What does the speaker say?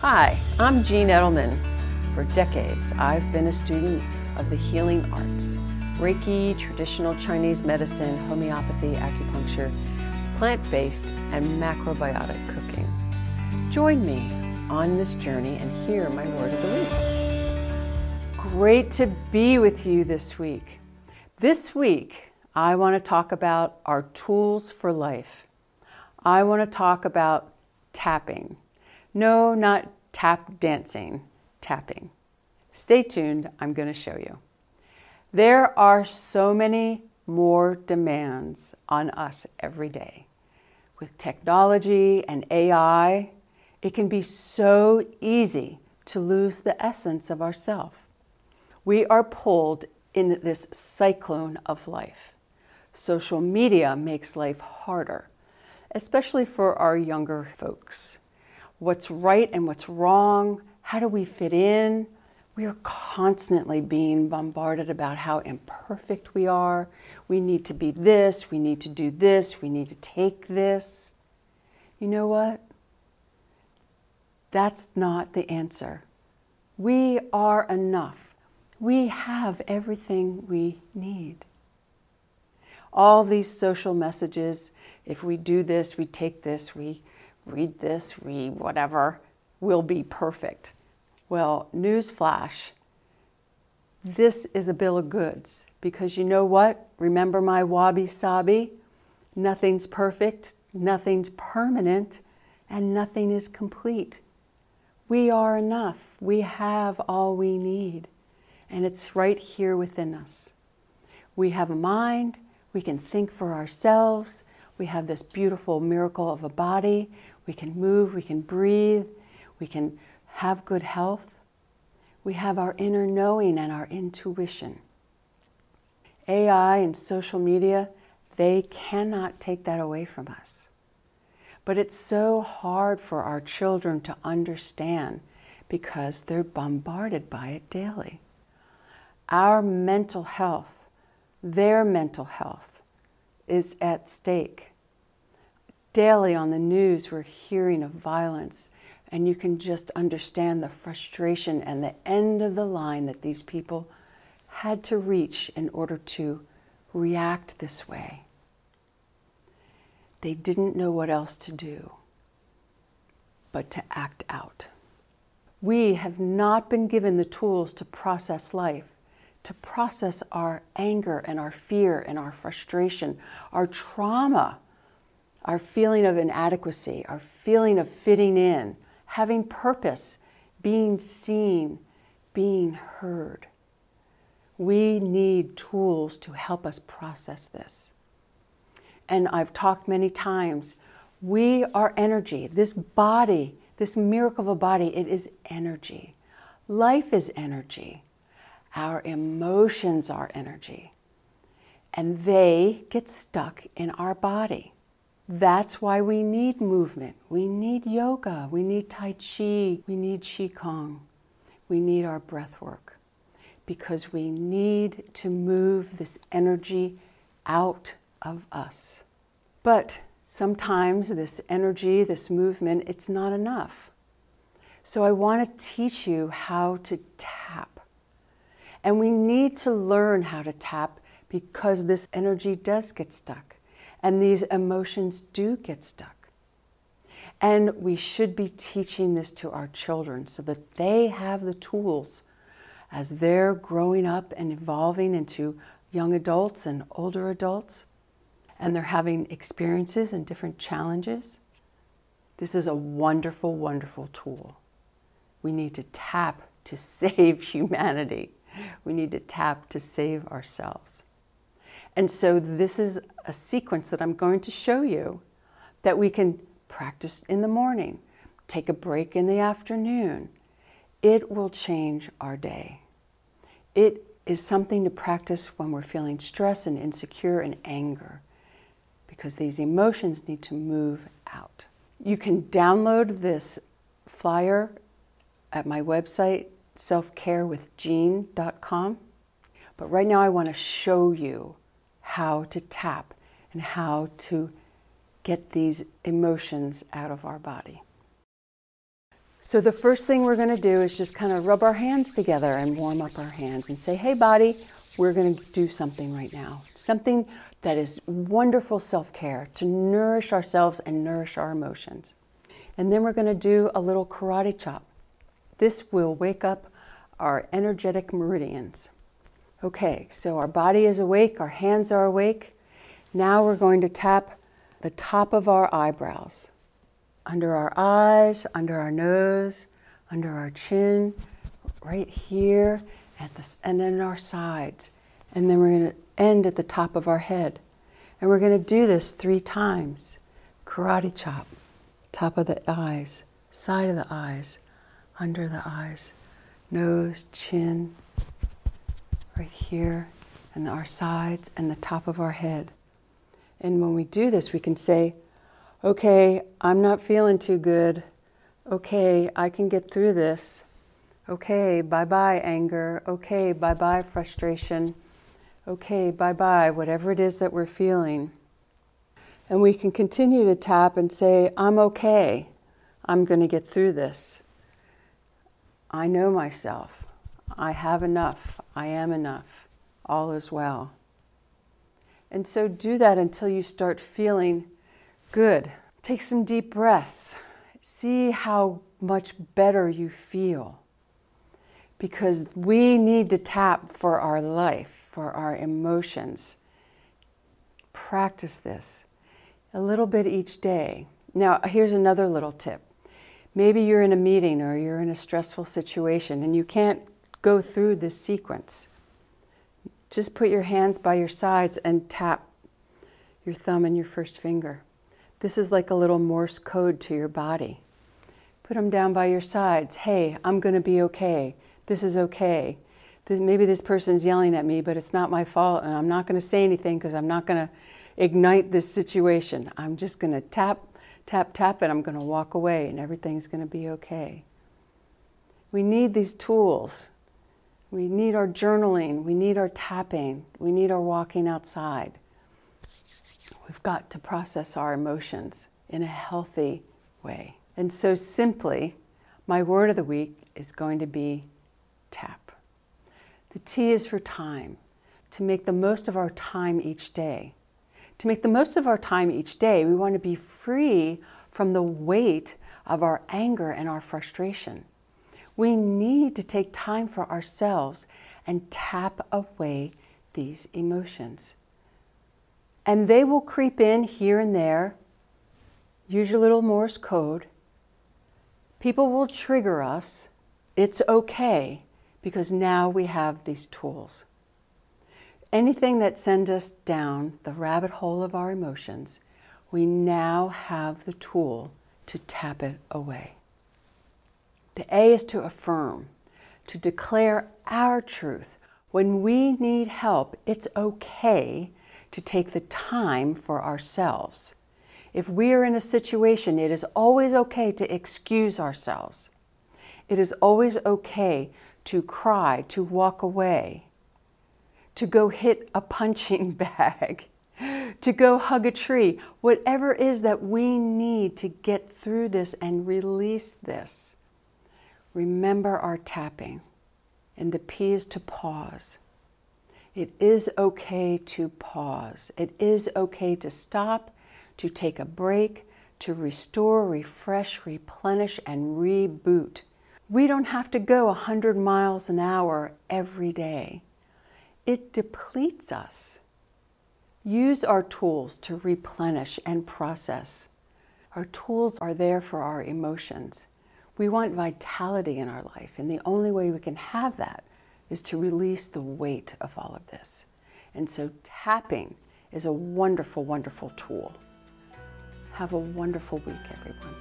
Hi, I'm Jean Edelman. For decades, I've been a student of the healing arts Reiki, traditional Chinese medicine, homeopathy, acupuncture, plant based, and macrobiotic cooking. Join me on this journey and hear my word of the week. Great to be with you this week. This week, I want to talk about our tools for life. I want to talk about tapping. No, not tap dancing, tapping. Stay tuned, I'm going to show you. There are so many more demands on us every day. With technology and AI, it can be so easy to lose the essence of ourself. We are pulled in this cyclone of life. Social media makes life harder, especially for our younger folks. What's right and what's wrong? How do we fit in? We are constantly being bombarded about how imperfect we are. We need to be this, we need to do this, we need to take this. You know what? That's not the answer. We are enough. We have everything we need. All these social messages if we do this, we take this, we read this, read whatever, will be perfect. Well, newsflash, this is a bill of goods because you know what? Remember my wabi sabi? Nothing's perfect, nothing's permanent, and nothing is complete. We are enough. We have all we need, and it's right here within us. We have a mind, we can think for ourselves, we have this beautiful miracle of a body, we can move, we can breathe, we can have good health, we have our inner knowing and our intuition. AI and social media, they cannot take that away from us. But it's so hard for our children to understand because they're bombarded by it daily. Our mental health, their mental health, is at stake. Daily on the news, we're hearing of violence and you can just understand the frustration and the end of the line that these people had to reach in order to react this way. They didn't know what else to do but to act out. We have not been given the tools to process life, to process our anger and our fear and our frustration, our trauma, our feeling of inadequacy, our feeling of fitting in, having purpose, being seen, being heard. We need tools to help us process this. And I've talked many times, we are energy. This body, this miracle of a body, it is energy. Life is energy. Our emotions are energy. And they get stuck in our body. That's why we need movement. We need yoga. We need Tai Chi. We need Qigong. We need our breath work because we need to move this energy out of us. But sometimes this energy, this movement, it's not enough. So I want to teach you how to tap. And we need to learn how to tap because this energy does get stuck and these emotions do get stuck. And we should be teaching this to our children so that they have the tools as they're growing up and evolving into young adults and older adults, and they're having experiences and different challenges. This is a wonderful, wonderful tool. We need to tap to save humanity. We need to tap to save ourselves. And so this is a sequence that I'm going to show you that we can practice in the morning, take a break in the afternoon. It will change our day. It is something to practice when we're feeling stress and insecure and anger because these emotions need to move out. You can download this flyer at my website, selfcarewithjean.com. But right now, I want to show you how to tap and how to get these emotions out of our body. So, the first thing we're going to do is just kind of rub our hands together and warm up our hands and say, hey, body, we're going to do something right now. Something that is wonderful self care to nourish ourselves and nourish our emotions. And then we're going to do a little karate chop. This will wake up our energetic meridians. Okay, so our body is awake, our hands are awake. Now we're going to tap the top of our eyebrows, under our eyes, under our nose, under our chin, right here, at and then our sides. And then we're going to end at the top of our head. And we're going to do this three times. Karate chop, top of the eyes, side of the eyes, under the eyes, nose, chin, right here, and our sides, and the top of our head. And when we do this, we can say, okay, I'm not feeling too good. Okay, I can get through this. Okay, bye bye, anger. Okay, bye bye, frustration. Okay, bye bye, whatever it is that we're feeling. And we can continue to tap and say, I'm okay. I'm going to get through this. I know myself. I have enough. I am enough. All is well. And so do that until you start feeling good. Take some deep breaths. See how much better you feel. Because we need to tap for our life, for our emotions. Practice this a little bit each day. Now, here's another little tip. Maybe you're in a meeting or you're in a stressful situation and you can't go through this sequence. Just put your hands by your sides and tap your thumb and your first finger. This is like a little Morse code to your body. Put them down by your sides. Hey, I'm going to be okay. This is okay. This, maybe this person's yelling at me, but it's not my fault, and I'm not going to say anything because I'm not going to ignite this situation. I'm just going to tap, tap, tap, and I'm going to walk away, and everything's going to be okay. We need these tools we need our journaling, we need our tapping, we need our walking outside. We've got to process our emotions in a healthy way. And so, simply, my word of the week is going to be tap. The T is for time, to make the most of our time each day. To make the most of our time each day, we want to be free from the weight of our anger and our frustration. We need to take time for ourselves and tap away these emotions. And they will creep in here and there. Use your little Morse code. People will trigger us. It's okay because now we have these tools. Anything that sends us down the rabbit hole of our emotions, we now have the tool to tap it away. The A is to affirm, to declare our truth. When we need help, it's okay to take the time for ourselves. If we are in a situation, it is always okay to excuse ourselves. It is always okay to cry, to walk away, to go hit a punching bag, to go hug a tree, whatever it is that we need to get through this and release this. Remember our tapping. And the P is to pause. It is okay to pause. It is okay to stop, to take a break, to restore, refresh, replenish, and reboot. We don't have to go 100 miles an hour every day. It depletes us. Use our tools to replenish and process. Our tools are there for our emotions. We want vitality in our life, and the only way we can have that is to release the weight of all of this. And so, tapping is a wonderful, wonderful tool. Have a wonderful week, everyone.